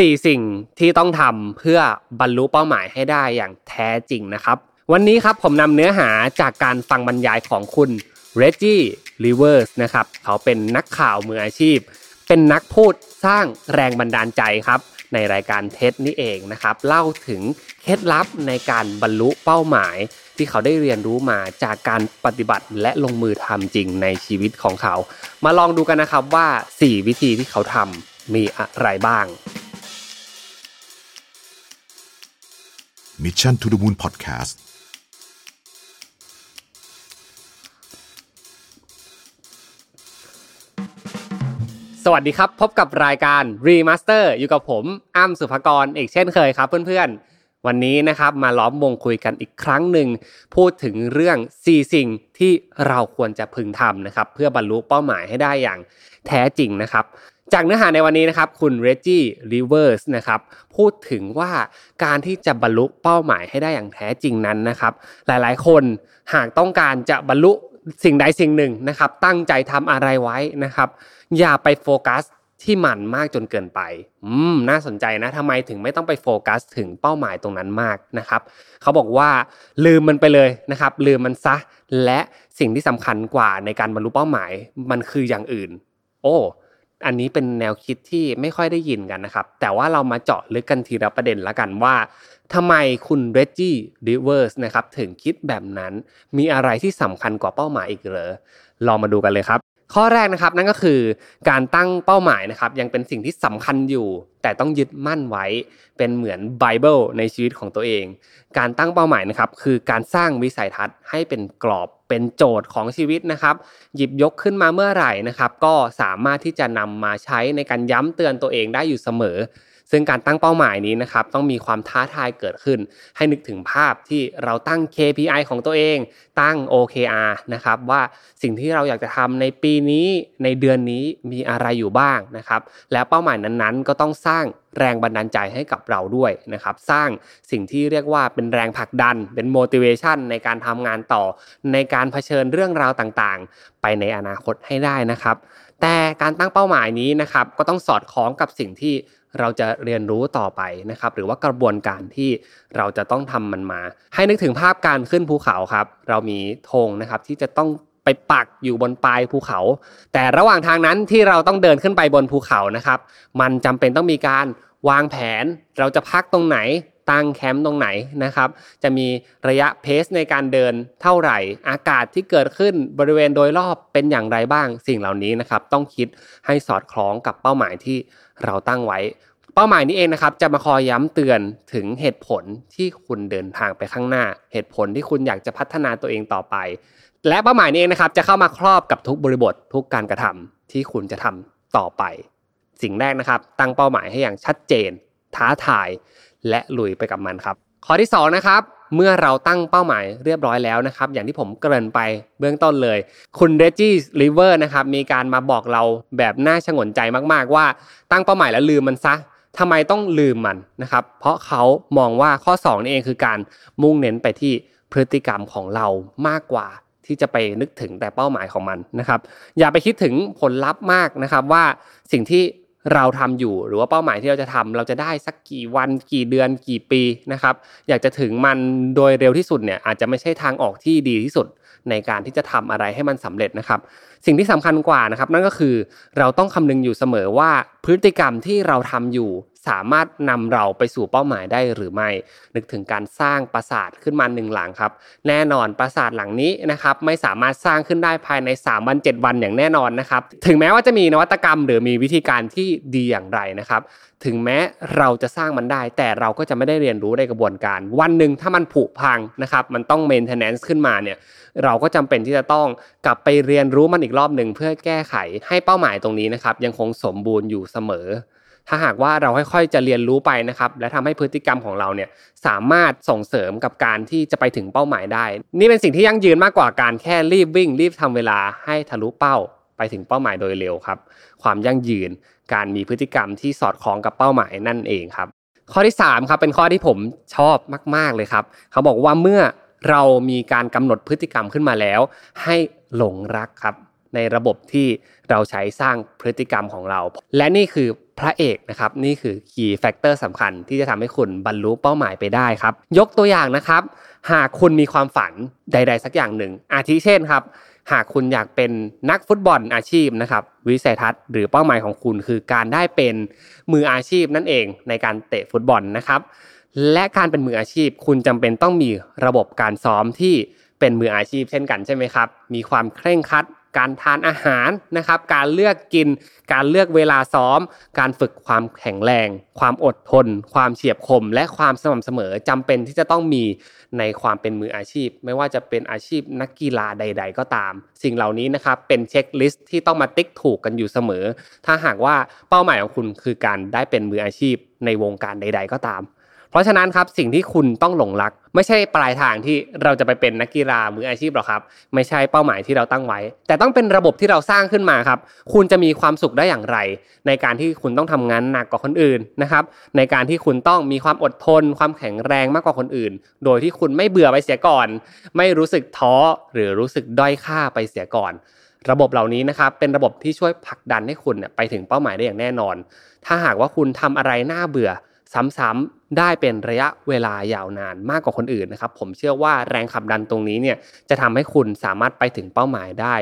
4สิ่งที่ต้องทำเพื่อบรรลุเป้าหมายให้ได้อย่างแท้จริงนะครับ วันนี้ครับผมนำเนื้อหาจากการฟังบรรยายของคุณเรจจี้ลิเวอร์สนะครับ เขาเป็นนักข่าวมืออาชีพ เป็นนักพูดสร้างแรงบันดาลใจครับ ในรายการเท็ดนี่เองนะครับ เล่าถึงเคล็ดลับในการบรรลุเป้าหมาย ที่เขาได้เรียนรู้มาจากการปฏิบัติและลงมือทำจริงในชีวิตของเขา มาลองดูกันนะครับว่า 4 วิธีที่เขาทำมีอะไรบ้าง Mission to the Moon Podcast สวัสดีครับ พบกับรายการ Remaster อยู่กับผมอ้ำสุภกรอีกเช่นเคยครับเพื่อนๆ วันนี้นะครับมาล้อมวงคุยกันอีกครั้งหนึ่ง พูดถึงเรื่อง 4 สิ่งที่เราควรจะพึงทำนะครับ เพื่อบรรลุเป้าหมายให้ได้อย่างแท้จริงนะครับ จากเนื้อหาในวันนี้นะครับ คุณเรจจี้ริเวอร์สนะครับพูดถึงว่าการที่จะบรรลุเป้าหมายให้ได้อย่างแท้จริงนั้นนะครับ หลายๆ คนหากต้องการจะบรรลุสิ่งใดสิ่งหนึ่งนะครับ ตั้งใจทำอะไรไว้นะครับ อย่าไปโฟกัสที่มันมากจนเกินไป อืม น่าสนใจนะทำไมถึงไม่ต้องไปโฟกัสถึงเป้าหมายตรงนั้นมากนะครับ เขาบอกว่าลืมมันไปเลยนะครับ ลืมมันซะ และสิ่งที่สำคัญกว่าในการบรรลุเป้าหมาย มันคืออย่างอื่น โอ้ อันนี้เป็นแนวคิดที่ไม่ค่อยได้ยินกันนะครับ แต่ว่าเรามาเจาะลึกกันทีละประเด็นละกันว่าทำไมคุณเรจจี้ดิเวอร์สนะครับถึงคิดแบบนั้น มีอะไรที่สำคัญกว่าเป้าหมายอีกเหรอลองมาดูกันเลยครับ ข้อแรกนะครับนั่นก็คือการตั้งเป้าหมายนะครับ ยังเป็นสิ่งที่สำคัญอยู่ แต่ต้องยึดมั่นไว้เป็นเหมือนไบเบิลในชีวิตของตัวเอง การตั้งเป้าหมายนะครับ คือการสร้างวิสัยทัศน์ให้เป็นกรอบเป็นโจทย์ของชีวิตนะครับ หยิบยกขึ้นมาเมื่อไหร่นะครับ ก็สามารถที่จะนำมาใช้ในการย้ำเตือนตัวเองได้อยู่เสมอ ซึ่งการตั้งเป้าหมายนี้นะครับต้องมีความท้าทายเกิดขึ้น ให้นึกถึงภาพที่เราตั้ง KPI ของตัวเอง ตั้ง OKR นะครับว่าสิ่งที่เราอยากจะทำในปีนี้ในเดือนนี้มีอะไรอยู่บ้างนะครับและเป้าหมายนั้นๆ ก็ต้องสร้างแรงบันดาลใจให้กับเราด้วยนะครับ สร้างสิ่งที่เรียกว่าเป็นแรงผลักดัน เป็น motivation ในการทำงานต่อ ในการเผชิญเรื่องราวต่างๆ ไปในอนาคตให้ได้นะครับ แต่การตั้งเป้าหมายนี้นะครับก็ต้องสอดคล้องกับสิ่งที่ เราจะเรียนรู้ต่อไปนะครับ หรือว่ากระบวนการที่เราจะต้องทำมันมา ให้นึกถึงภาพการขึ้นภูเขาครับ เรามีธงนะครับที่จะต้องไปปักอยู่บนปลายภูเขา แต่ระหว่างทางนั้นที่เราต้องเดินขึ้นไปบนภูเขานะครับ มันจำเป็นต้องมีการวางแผน เราจะพักตรงไหน ตั้งแคมป์ตรงไหนนะครับ จะมีระยะเพสในการเดินเท่าไหร่ อากาศที่เกิดขึ้นบริเวณโดยรอบเป็นอย่างไรบ้าง สิ่งเหล่านี้นะครับต้องคิดให้สอดคล้องกับเป้าหมายที่เราตั้งไว้ เป้าหมายนี้เองนะครับ จะมาคอยย้ำเตือนถึงเหตุผลที่คุณเดินทางไปข้างหน้า เหตุผลที่คุณอยากจะพัฒนาตัวเองต่อไป และเป้าหมายนี้เองนะครับ จะเข้ามาครอบกับทุกบริบททุกการกระทำที่คุณจะทำต่อไป สิ่งแรกนะครับ ตั้งเป้าหมายให้อย่างชัดเจน ท้าทาย และลุยไปกับมันครับ ข้อที่2นะครับเมื่อเราตั้งเป้าหมายเรียบร้อยแล้วนะครับ อย่างที่ผมเกริ่นไปเบื้องต้นเลย คุณเรจี้ลิเวอร์นะครับมีการมาบอกเราแบบน่าชงนใจมากๆว่าตั้งเป้าหมายแล้วลืมมันซะทำไมต้องลืมมันนะครับ เพราะเขามองว่าข้อ2นี่เองคือการมุ่งเน้นไปที่พฤติกรรมของเรามากกว่าที่จะไปนึกถึงแต่เป้าหมายของมันนะครับ อย่าไปคิดถึงผลลัพธ์มากนะครับว่าสิ่งที่ เราทำอยู่หรือว่าเป้าหมายที่เราจะทำเราจะได้สักกี่วันกี่เดือนกี่ปีนะครับ อยากจะถึงมันโดยเร็วที่สุดเนี่ยอาจจะไม่ใช่ทางออกที่ดีที่สุดในการที่จะทำอะไรให้มันสำเร็จนะครับ สิ่งที่สำคัญกว่านะครับ นั่นก็คือเราต้องคำนึงอยู่เสมอว่าพฤติกรรมที่เราทำอยู่ สามารถนำเราไปสู่เป้าหมายได้หรือไม่ นึกถึงการสร้างปราสาทขึ้นมาหนึ่งหลังครับ แน่นอนปราสาทหลังนี้นะครับไม่สามารถสร้างขึ้นได้ภายใน 3 วัน 7 วันอย่างแน่นอนนะครับ ถึงแม้ว่าจะมีนวัตกรรม หรือมีวิธีการที่ดีอย่างไรนะครับ ถึงแม้เราจะสร้างมันได้ แต่เราก็จะไม่ได้เรียนรู้ในกระบวนการ วันหนึ่งถ้ามันผุพังนะครับ มันต้อง maintenance ขึ้นมาเนี่ยเราก็จำเป็นที่จะต้องกลับไปเรียนรู้มันอีกรอบหนึ่งเพื่อแก้ไขให้เป้าหมายตรงนี้นะครับยังคงสมบูรณ์อยู่เสมอ ถ้าหากว่าเราค่อยๆจะเรียนรู้ไปนะครับ และทำให้พฤติกรรมของเราเนี่ยสามารถส่งเสริมกับการที่จะไปถึงเป้าหมายได้ นี่เป็นสิ่งที่ยั่งยืนมากกว่าการแค่รีบวิ่ง รีบทำเวลาให้ทะลุเป้าไปถึงเป้าหมายโดยเร็วครับ ความยั่งยืน การมีพฤติกรรมที่สอดคล้องกับเป้าหมายนั่นเองครับ ข้อที่3ครับเป็นข้อที่ผมชอบมาก ๆเลยครับ เขาบอกว่าเมื่อเรามีการกำหนดพฤติกรรมขึ้นมาแล้ว ให้หลงรักครับ ในระบบที่เราใช้สร้างพฤติกรรมของเรา และนี่คือ พระเอกนะครับนี่คือ key factor สำคัญที่จะทำให้คุณบรรลุเป้าหมายไปได้ครับ ยกตัวอย่างนะครับ หากคุณมีความฝันใด ๆ สักอย่างหนึ่ง อาทิเช่นครับ หากคุณอยากเป็นนักฟุตบอลอาชีพนะครับวิสัยทัศน์หรือเป้าหมายของคุณคือการได้เป็นมืออาชีพนั่นเองในการเตะฟุตบอลนะครับและการเป็นมืออาชีพ คุณจำเป็นต้องมีระบบการซ้อมที่เป็นมืออาชีพเช่นกันใช่ไหมครับ มีความเคร่งครัด การทานอาหารนะครับ การเลือกกิน การเลือกเวลาซ้อม การฝึกความแข็งแรง ความอดทน ความเฉียบคม และความสม่ำเสมอจำเป็นที่จะต้องมีในความเป็นมืออาชีพ ไม่ว่าจะเป็นอาชีพนักกีฬาใด ๆ ก็ตาม สิ่งเหล่านี้นะครับเป็นเช็คลิสต์ที่ต้องมาติ๊กถูกกันอยู่เสมอ ถ้าหากว่าเป้าหมายของคุณคือการได้เป็นมืออาชีพในวงการใด ๆ ก็ตาม เพราะฉะนั้นครับสิ่งที่คุณต้องหลงรัก ไม่ใช่ปลายทางที่เราจะไปเป็นนักกีฬามืออาชีพหรอกครับ ไม่ใช่เป้าหมายที่เราตั้งไว้ แต่ต้องเป็นระบบที่เราสร้างขึ้นมาครับ คุณจะมีความสุขได้อย่างไร ในการที่คุณต้องทำงานหนักกว่าคนอื่นนะครับ ในการที่คุณต้องมีความอดทน ความแข็งแรงมากกว่าคนอื่น โดยที่คุณไม่เบื่อไปเสียก่อน ไม่รู้สึกท้อหรือรู้สึกด้อยค่าไปเสียก่อน ระบบเหล่านี้นะครับเป็นระบบที่ช่วยผลักดันให้คุณไปถึงเป้าหมายได้อย่างแน่นอน ถ้าหากว่าคุณทำอะไรน่าเบื่อ ซ้ำๆได้เป็นระยะเวลายาวนานมากกว่าคนอื่นนะครับ ผมเชื่อว่าแรงขับดันตรงนี้เนี่ยจะทำให้คุณสามารถไปถึงเป้าหมายได้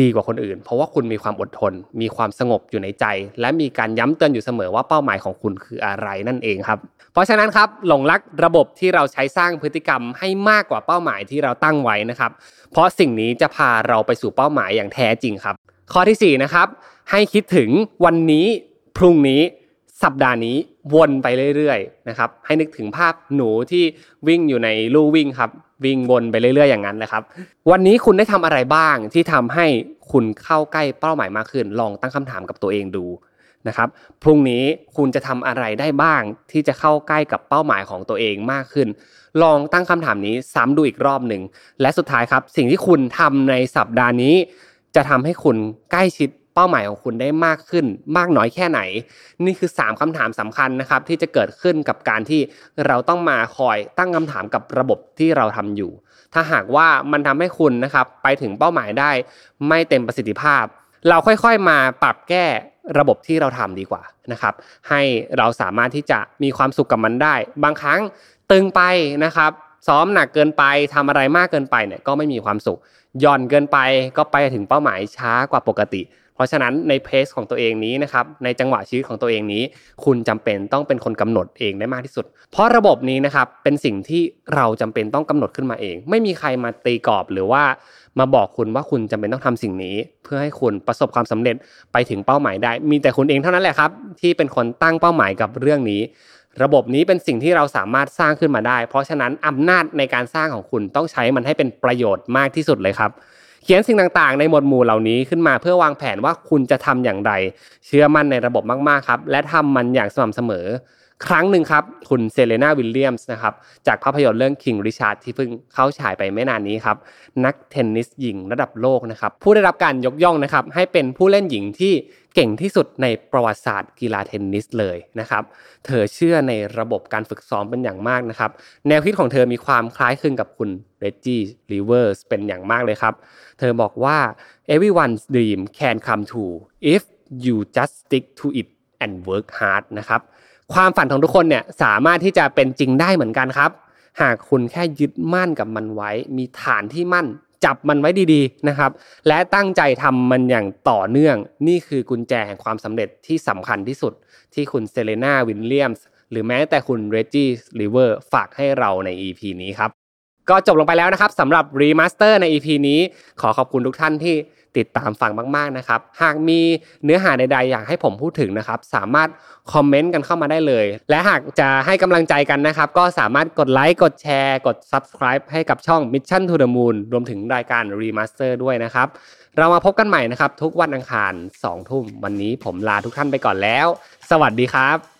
ดีกว่าคนอื่น เพราะว่าคุณมีความอดทน มีความสงบอยู่ในใจ และมีการย้ำเตือนอยู่เสมอว่าเป้าหมายของคุณคืออะไรนั่นเองครับ เพราะฉะนั้นครับหลงรักระบบที่เราใช้สร้างพฤติกรรมให้มากกว่าเป้าหมายที่เราตั้งไว้นะครับ เพราะสิ่งนี้จะพาเราไปสู่เป้าหมายอย่างแท้จริงครับ ข้อที่4นะครับให้คิดถึงวันนี้พรุ่งนี้ สัปดาห์นี้วนไปเรื่อยๆนะครับให้นึกถึงภาพหนูที่วิ่งอยู่ในลู่วิ่งครับวิ่งวนไปเรื่อยๆอย่างนั้นเลยครับ วันนี้คุณได้ทำอะไรบ้างที่ทำให้คุณเข้าใกล้เป้าหมายมากขึ้น ลองตั้งคำถามกับตัวเองดูนะครับพรุ่งนี้คุณจะทำอะไรได้บ้างที่จะเข้าใกล้กับเป้าหมายของตัวเองมากขึ้น ลองตั้งคำถามนี้ซ้ำดูอีกรอบหนึ่งและสุดท้ายครับ สิ่งที่คุณทำในสัปดาห์นี้ จะทำให้คุณใกล้ชิด ป้าหมายของคุณได้มากขึ้น มากน้อยแค่ไหน นี่คือ 3คำถามสำคัญนะครับ ที่จะเกิดขึ้นกับการที่เราต้องมาคอยตั้งคำถามกับระบบที่เราทำอยู่ ถ้าหากว่ามันทำให้คุณนะครับไปถึงเป้าหมายได้ ไม่เต็มประสิทธิภาพ เราค่อยๆมาปรับแก้ระบบที่เราทำดีกว่านะครับ ให้เราสามารถที่จะมีความสุขกับมันได้ บางครั้งตึงไปนะครับซ้อมหนักเกินไปทำอะไรมากเกินไปเนี่ยก็ไม่มีความสุขหย่อนเกินไปก็ไปถึงเป้าหมายช้ากว่าปกติ ราะฉะนั้นในเพสของตัวเองนี้นะครับในจังหวะชีวิตของตัวเองนี้ คุณจำเป็นต้องเป็นคนกำหนดเองได้มากที่สุด เพราะระบบนี้นะครับเป็นสิ่งที่เราจำเป็นต้องกำหนดขึ้นมาเอง ไม่มีใครมาตีกรอบหรือว่ามาบอกคุณว่าคุณจำเป็นต้องทำสิ่งนี้ เพื่อให้คุณประสบความสำเร็จไปถึงเป้าหมายได้ มีแต่คุณเองเท่านั้นแหละครับ ที่เป็นคนตั้งเป้าหมายกับเรื่องนี้ ระบบนี้เป็นสิ่งที่เราสามารถสร้างขึ้นมาได้ เพราะฉะนั้นอำนาจในการสร้างของคุณต้องใช้มันให้เป็นประโยชน์มากที่สุดเลยครับ เขียนสิ่งต่างๆ ในหมวดหมู่เหล่านี้ขึ้นมาเพื่อวางแผนว่าคุณจะทำอย่างไร เชื่อมั่นในระบบมากๆครับ และทำมันอย่างสม่ำเสมอ ครั้งหนึ่งครับ คุณเซเลนาวิลเลียมส์นะครับจากภาพยนตร์เรื่อง King Richard ที่เพิ่งเข้าฉายไปไม่นานนี้ครับ นักเทนนิสหญิงระดับโลกนะครับ ผู้ได้รับการยกย่องนะครับ ให้เป็นผู้เล่นหญิงที่เก่งที่สุดในประวัติศาสตร์กีฬาเทนนิสเลยนะครับ เธอเชื่อในระบบการฝึกซ้อมเป็นอย่างมากนะครับ แนวคิดของเธอมีความคล้ายคลึงกับคุณเรจจี้ลีเวอร์สเป็นอย่างมากเลยครับ เธอบอกว่า everyone's dream can come true if you just stick to it and work hard นะครับ ความฝันของทุกคนเนี่ยสามารถที่จะเป็นจริงได้เหมือนกันครับ หากคุณแค่ยึดมั่นกับมันไว้ มีฐานที่มั่นจับมันไว้ดีๆนะครับ และตั้งใจทำมันอย่างต่อเนื่อง นี่คือกุญแจแห่งความสำเร็จที่สำคัญที่สุด ที่คุณเซเรนาวิลเลียมส์หรือแม้แต่คุณเรจจี้ลิเวอร์ฝากให้เราใน EP นี้ครับ ก็จบลงไปแล้วนะครับสำหรับ Remaster ใน EP นี้ ขอขอบคุณทุกท่านที่ ติดตามฟังมากๆนะครับ หากมีเนื้อหาใดๆอยากให้ผมพูดถึงนะครับ สามารถคอมเมนต์กันเข้ามาได้เลย และหากจะให้กำลังใจกันนะครับ ก็สามารถกดไลค์กดแชร์กด Subscribe ให้กับช่อง Mission to the Moon รวมถึงรายการ Remaster ด้วยนะครับ เรามาพบกันใหม่นะครับ ทุกวันอังคาร2ทุ่มวันนี้ผมลาทุกท่านไปก่อนแล้ว สวัสดีครับ